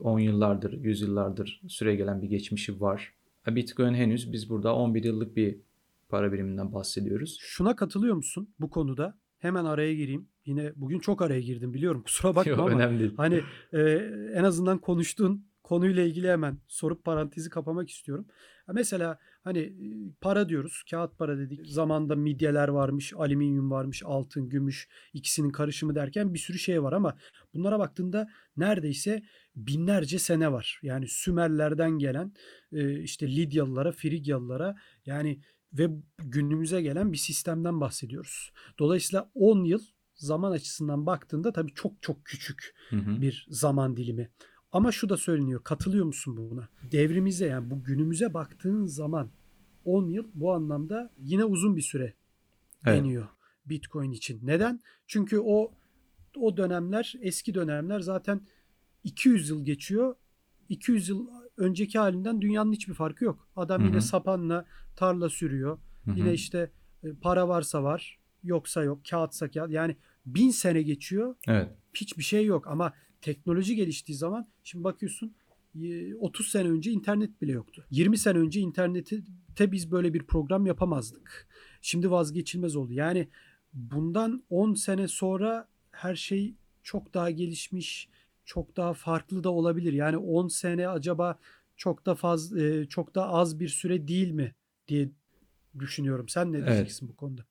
Speaker 2: 10 yıllardır, 100 yıllardır süre gelen bir geçmişi var. Bitcoin henüz biz burada 11 yıllık bir para biriminden bahsediyoruz.
Speaker 1: Şuna katılıyor musun bu konuda? Hemen araya gireyim. Yine bugün çok araya girdim biliyorum. Kusura bakma Yok, ama önemli değil. hani e, en azından konuştuğun konuyla ilgili hemen sorup parantezi kapamak istiyorum. Mesela hani para diyoruz, kağıt para dedik. Zamanda midyeler varmış, alüminyum varmış, altın, gümüş ikisinin karışımı derken bir sürü şey var ama bunlara baktığında neredeyse binlerce sene var. Yani Sümerlerden gelen işte Lidyalılara, Frigyalılara yani ve günümüze gelen bir sistemden bahsediyoruz. Dolayısıyla 10 yıl zaman açısından baktığında tabii çok çok küçük hı hı. bir zaman dilimi. Ama şu da söyleniyor. Katılıyor musun buna? Devrimize yani bu günümüze baktığın zaman 10 yıl bu anlamda yine uzun bir süre evet. deniyor Bitcoin için. Neden? Çünkü o o dönemler eski dönemler zaten 200 yıl geçiyor. 200 yıl önceki halinden dünyanın hiçbir farkı yok. Adam Hı-hı. yine sapanla tarla sürüyor. Hı-hı. Yine işte e, para varsa var, yoksa yok, kağıtsa kağıt. Yani bin sene geçiyor.
Speaker 2: Evet.
Speaker 1: Hiçbir şey yok ama teknoloji geliştiği zaman şimdi bakıyorsun 30 sene önce internet bile yoktu. 20 sene önce internette biz böyle bir program yapamazdık. Şimdi vazgeçilmez oldu. Yani bundan 10 sene sonra her şey çok daha gelişmiş, çok daha farklı da olabilir. Yani 10 sene acaba çok da fazla e, çok da az bir süre değil mi diye düşünüyorum. Sen ne diyeceksin evet. bu konuda?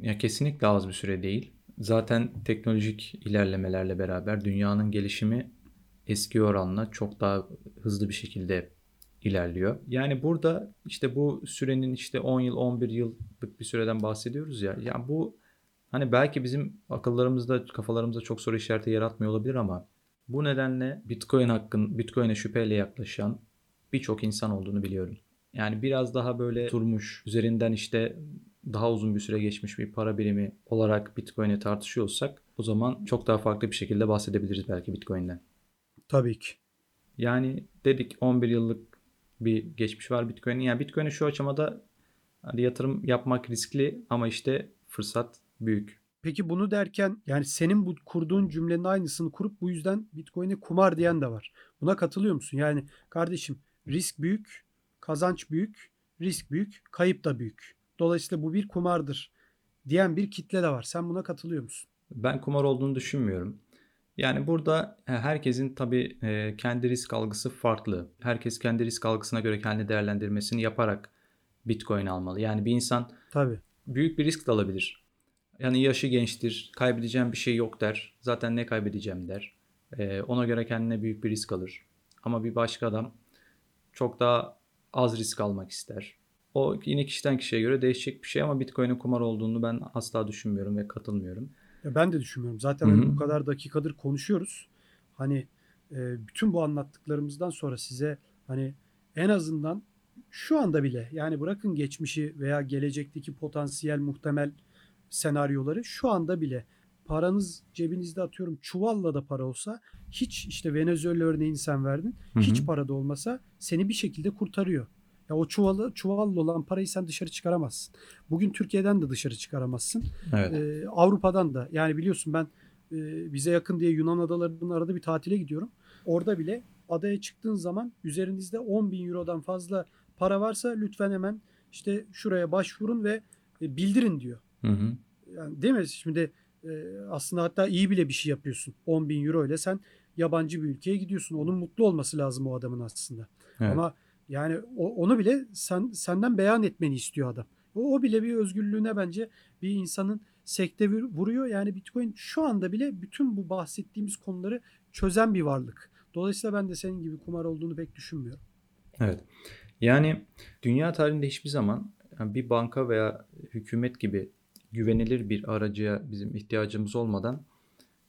Speaker 2: Ya kesinlikle az bir süre değil. Zaten teknolojik ilerlemelerle beraber dünyanın gelişimi eski oranla çok daha hızlı bir şekilde ilerliyor. Yani burada işte bu sürenin işte 10 yıl 11 yıllık bir süreden bahsediyoruz ya. Yani bu hani belki bizim akıllarımızda kafalarımızda çok soru işareti yaratmıyor olabilir ama bu nedenle Bitcoin hakkın Bitcoin'e şüpheyle yaklaşan birçok insan olduğunu biliyorum. Yani biraz daha böyle durmuş üzerinden işte daha uzun bir süre geçmiş bir para birimi olarak Bitcoin'i tartışıyorsak o zaman çok daha farklı bir şekilde bahsedebiliriz belki Bitcoin'den.
Speaker 1: Tabii ki.
Speaker 2: Yani dedik 11 yıllık bir geçmiş var Bitcoin'in. Yani Bitcoin'e şu aşamada hani yatırım yapmak riskli ama işte fırsat büyük.
Speaker 1: Peki bunu derken yani senin bu kurduğun cümlenin aynısını kurup bu yüzden Bitcoin'e kumar diyen de var. Buna katılıyor musun? Yani kardeşim risk büyük, kazanç büyük, risk büyük, kayıp da büyük. Dolayısıyla bu bir kumardır diyen bir kitle de var. Sen buna katılıyor musun?
Speaker 2: Ben kumar olduğunu düşünmüyorum. Yani burada e, herkesin tabii e, kendi risk algısı farklı. Herkes kendi risk algısına göre kendi değerlendirmesini yaparak Bitcoin almalı. Yani bir insan
Speaker 1: tabii.
Speaker 2: büyük bir risk de alabilir. Yani yaşı gençtir, kaybedeceğim bir şey yok der. Zaten ne kaybedeceğim der. E, ona göre kendine büyük bir risk alır. Ama bir başka adam çok daha az risk almak ister. O yine kişiden kişiye göre değişecek bir şey ama Bitcoin'in kumar olduğunu ben asla düşünmüyorum ve katılmıyorum.
Speaker 1: Ya ben de düşünmüyorum. Zaten hani bu kadar dakikadır konuşuyoruz. Hani e, bütün bu anlattıklarımızdan sonra size hani en azından şu anda bile yani bırakın geçmişi veya gelecekteki potansiyel muhtemel senaryoları şu anda bile paranız cebinizde atıyorum çuvalla da para olsa hiç işte Venezuela örneğini sen verdin. Hı hı. Hiç para da olmasa seni bir şekilde kurtarıyor. Ya o çuvalı çuvalla olan parayı sen dışarı çıkaramazsın. Bugün Türkiye'den de dışarı çıkaramazsın.
Speaker 2: Evet.
Speaker 1: Ee, Avrupa'dan da. Yani biliyorsun ben e, bize yakın diye Yunan adalarının arada bir tatile gidiyorum. Orada bile adaya çıktığın zaman üzerinizde 10 bin eurodan fazla para varsa lütfen hemen işte şuraya başvurun ve e, bildirin diyor.
Speaker 2: Hı hı.
Speaker 1: Yani değil mi? Şimdi e, aslında hatta iyi bile bir şey yapıyorsun. 10 bin euro ile sen yabancı bir ülkeye gidiyorsun. Onun mutlu olması lazım o adamın aslında. Evet. Ama yani o, onu bile sen senden beyan etmeni istiyor adam. O, o bile bir özgürlüğüne bence bir insanın sekte vuruyor. Yani Bitcoin şu anda bile bütün bu bahsettiğimiz konuları çözen bir varlık. Dolayısıyla ben de senin gibi kumar olduğunu pek düşünmüyorum.
Speaker 2: Evet. Yani dünya tarihinde hiçbir zaman bir banka veya hükümet gibi güvenilir bir aracıya bizim ihtiyacımız olmadan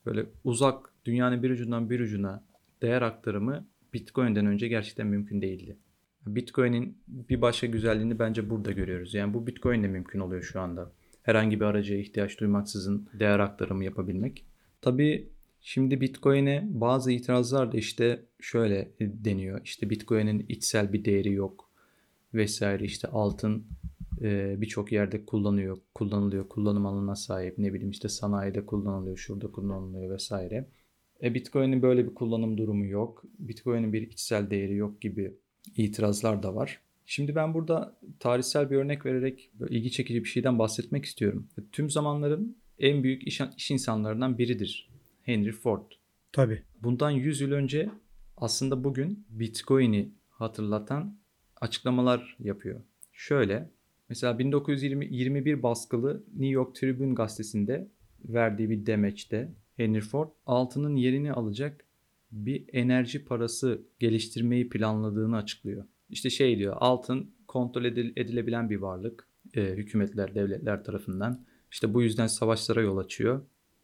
Speaker 2: böyle uzak dünyanın bir ucundan bir ucuna değer aktarımı Bitcoin'den önce gerçekten mümkün değildi. Bitcoin'in bir başka güzelliğini bence burada görüyoruz. Yani bu Bitcoin ile mümkün oluyor şu anda. Herhangi bir aracıya ihtiyaç duymaksızın değer aktarımı yapabilmek. Tabii şimdi Bitcoin'e bazı itirazlar da işte şöyle deniyor. İşte Bitcoin'in içsel bir değeri yok vesaire işte altın e, birçok yerde kullanıyor, kullanılıyor, kullanım alanına sahip. Ne bileyim işte sanayide kullanılıyor, şurada kullanılıyor vesaire. E Bitcoin'in böyle bir kullanım durumu yok. Bitcoin'in bir içsel değeri yok gibi itirazlar da var. Şimdi ben burada tarihsel bir örnek vererek ilgi çekici bir şeyden bahsetmek istiyorum. Tüm zamanların en büyük iş, iş insanlarından biridir Henry Ford.
Speaker 1: Tabii.
Speaker 2: Bundan 100 yıl önce aslında bugün Bitcoin'i hatırlatan açıklamalar yapıyor. Şöyle mesela 1921 baskılı New York Tribune gazetesinde verdiği bir demeçte Henry Ford altının yerini alacak bir enerji parası geliştirmeyi planladığını açıklıyor. İşte şey diyor altın kontrol edilebilen bir varlık e, hükümetler, devletler tarafından. İşte bu yüzden savaşlara yol açıyor.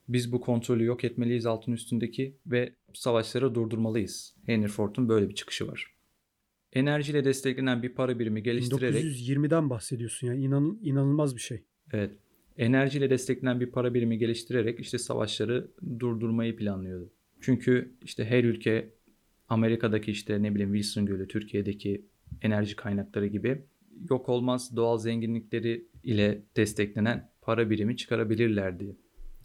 Speaker 2: Biz bu kontrolü yok etmeliyiz altın üstündeki ve savaşları durdurmalıyız. Henry Ford'un böyle bir çıkışı var. Enerjiyle desteklenen bir para birimi geliştirerek...
Speaker 1: 1920'den bahsediyorsun ya inan, inanılmaz bir şey.
Speaker 2: Evet. Enerjiyle desteklenen bir para birimi geliştirerek işte savaşları durdurmayı planlıyordu. Çünkü işte her ülke Amerika'daki işte ne bileyim Wilson Gölü, Türkiye'deki enerji kaynakları gibi yok olmaz doğal zenginlikleri ile desteklenen para birimi çıkarabilirlerdi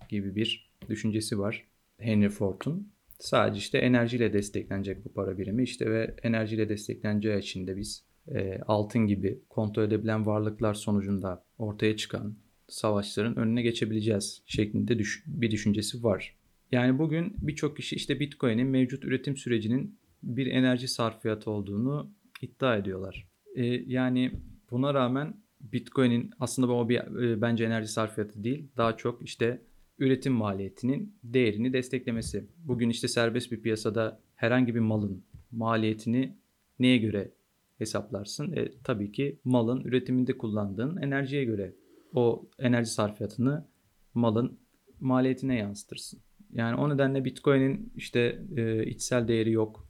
Speaker 2: gibi bir düşüncesi var Henry Ford'un. Sadece işte enerjiyle desteklenecek bu para birimi işte ve enerjiyle destekleneceği için de biz e, altın gibi kontrol edebilen varlıklar sonucunda ortaya çıkan savaşların önüne geçebileceğiz şeklinde düş- bir düşüncesi var. Yani bugün birçok kişi işte Bitcoin'in mevcut üretim sürecinin bir enerji sarfiyatı olduğunu iddia ediyorlar. E, yani buna rağmen Bitcoin'in aslında bu bir e, bence enerji sarfiyatı değil. Daha çok işte üretim maliyetinin değerini desteklemesi. Bugün işte serbest bir piyasada herhangi bir malın maliyetini neye göre hesaplarsın? E, tabii ki malın üretiminde kullandığın enerjiye göre o enerji sarfiyatını malın maliyetine yansıtırsın. Yani o nedenle Bitcoin'in işte e, içsel değeri yok.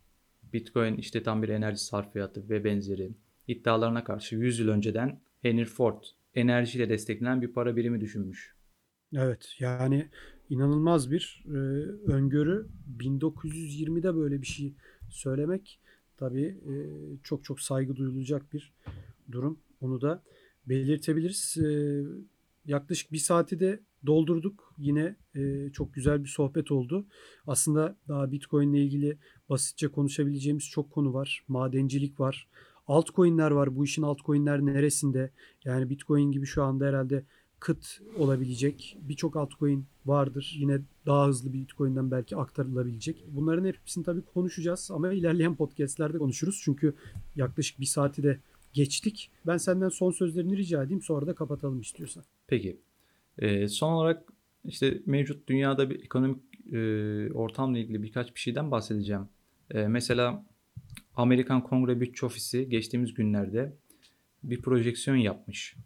Speaker 2: Bitcoin işte tam bir enerji sarfiyatı ve benzeri iddialarına karşı 100 yıl önceden Henry Ford enerjiyle desteklenen bir para birimi düşünmüş.
Speaker 1: Evet yani inanılmaz bir e, öngörü 1920'de böyle bir şey söylemek tabii e, çok çok saygı duyulacak bir durum. Onu da belirtebiliriz. E, yaklaşık bir saati de doldurduk. Yine e, çok güzel bir sohbet oldu. Aslında daha Bitcoin ile ilgili basitçe konuşabileceğimiz çok konu var. Madencilik var. Altcoin'ler var. Bu işin altcoin'ler neresinde? Yani Bitcoin gibi şu anda herhalde kıt olabilecek birçok altcoin vardır. Yine daha hızlı bir Bitcoin'den belki aktarılabilecek. Bunların hepsini tabii konuşacağız ama ilerleyen podcastlerde konuşuruz. Çünkü yaklaşık bir saati de geçtik. Ben senden son sözlerini rica edeyim sonra da kapatalım istiyorsan.
Speaker 2: Peki. Ee, son olarak işte mevcut dünyada bir ekonomik e, ortamla ilgili birkaç bir şeyden bahsedeceğim. E, mesela Amerikan Kongre Bütçe Ofisi geçtiğimiz günlerde bir projeksiyon yapmış.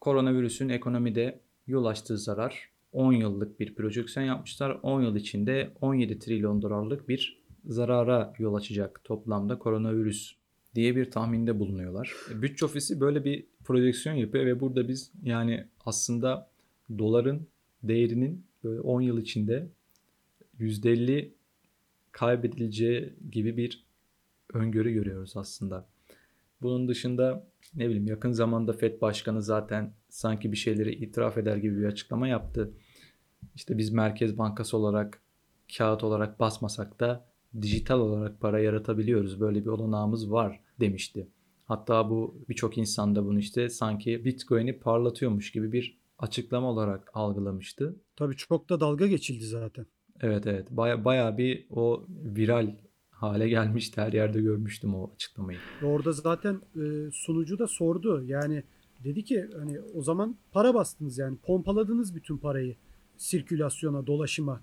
Speaker 2: Koronavirüsün ekonomide yol açtığı zarar 10 yıllık bir projeksiyon yapmışlar. 10 yıl içinde 17 trilyon dolarlık bir zarara yol açacak toplamda koronavirüs diye bir tahminde bulunuyorlar. Bütçe ofisi böyle bir projeksiyon yapıyor ve burada biz yani aslında doların değerinin böyle 10 yıl içinde %50 kaybedileceği gibi bir öngörü görüyoruz aslında. Bunun dışında ne bileyim yakın zamanda FED Başkanı zaten sanki bir şeyleri itiraf eder gibi bir açıklama yaptı. İşte biz Merkez Bankası olarak kağıt olarak basmasak da dijital olarak para yaratabiliyoruz. Böyle bir olanağımız var demişti. Hatta bu birçok insan da bunu işte sanki Bitcoin'i parlatıyormuş gibi bir açıklama olarak algılamıştı.
Speaker 1: Tabii çok da dalga geçildi zaten.
Speaker 2: Evet evet baya, baya bir o viral hale gelmişti. Her yerde görmüştüm o açıklamayı.
Speaker 1: Orada zaten e, sunucu da sordu. Yani dedi ki hani o zaman para bastınız yani pompaladınız bütün parayı sirkülasyona, dolaşıma.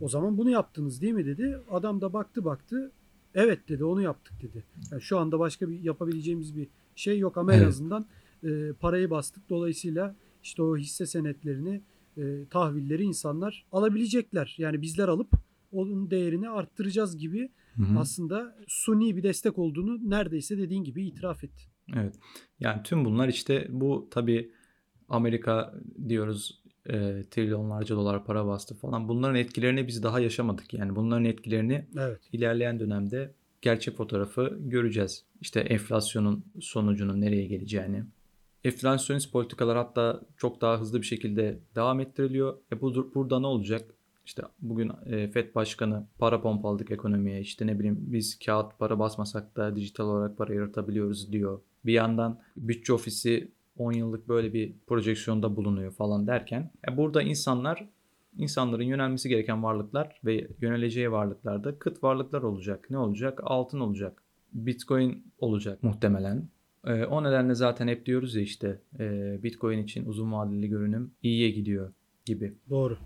Speaker 1: O zaman bunu yaptınız değil mi dedi. Adam da baktı baktı. Evet dedi onu yaptık dedi. Yani şu anda başka bir yapabileceğimiz bir şey yok ama evet. en azından e, parayı bastık. Dolayısıyla işte o hisse senetlerini, e, tahvilleri insanlar alabilecekler. Yani bizler alıp onun değerini arttıracağız gibi Hı-hı. aslında suni bir destek olduğunu neredeyse dediğin gibi itiraf etti.
Speaker 2: Evet. Yani tüm bunlar işte bu tabii Amerika diyoruz e, trilyonlarca dolar para bastı falan. Bunların etkilerini biz daha yaşamadık. Yani bunların etkilerini evet. ilerleyen dönemde gerçek fotoğrafı göreceğiz. İşte enflasyonun sonucunun nereye geleceğini. Enflasyonist politikalar hatta çok daha hızlı bir şekilde devam ettiriliyor. E bu burada ne olacak? İşte bugün e, FED Başkanı para pompaladık ekonomiye. İşte ne bileyim biz kağıt para basmasak da dijital olarak para yaratabiliyoruz diyor. Bir yandan bütçe ofisi 10 yıllık böyle bir projeksiyonda bulunuyor falan derken e burada insanlar insanların yönelmesi gereken varlıklar ve yöneleceği varlıklarda kıt varlıklar olacak. Ne olacak? Altın olacak. Bitcoin olacak muhtemelen. E, o nedenle zaten hep diyoruz ya işte e, Bitcoin için uzun vadeli görünüm iyiye gidiyor gibi.
Speaker 1: Doğru.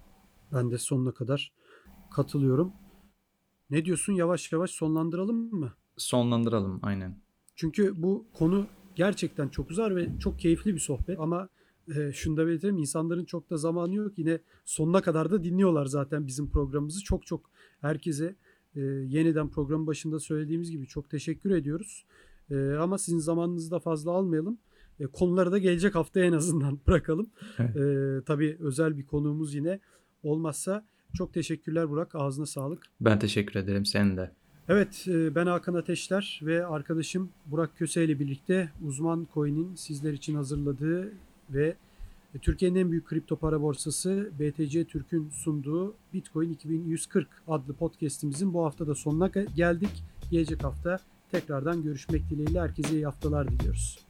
Speaker 1: Ben de sonuna kadar katılıyorum. Ne diyorsun? Yavaş yavaş sonlandıralım mı?
Speaker 2: Sonlandıralım aynen.
Speaker 1: Çünkü bu konu gerçekten çok uzar ve çok keyifli bir sohbet ama e, şunu da belirtelim insanların çok da zamanı yok. Yine sonuna kadar da dinliyorlar zaten bizim programımızı. Çok çok herkese e, yeniden program başında söylediğimiz gibi çok teşekkür ediyoruz. E, ama sizin zamanınızı da fazla almayalım. E, konuları da gelecek hafta en azından bırakalım. Evet. E, tabii özel bir konuğumuz yine olmazsa çok teşekkürler Burak. Ağzına sağlık.
Speaker 2: Ben teşekkür ederim. Senin de.
Speaker 1: Evet e, ben Hakan Ateşler ve arkadaşım Burak Köse ile birlikte Uzman Coin'in sizler için hazırladığı ve Türkiye'nin en büyük kripto para borsası BTC Türk'ün sunduğu Bitcoin 2140 adlı podcast'imizin bu hafta da sonuna geldik. Gelecek hafta tekrardan görüşmek dileğiyle herkese iyi haftalar diliyoruz.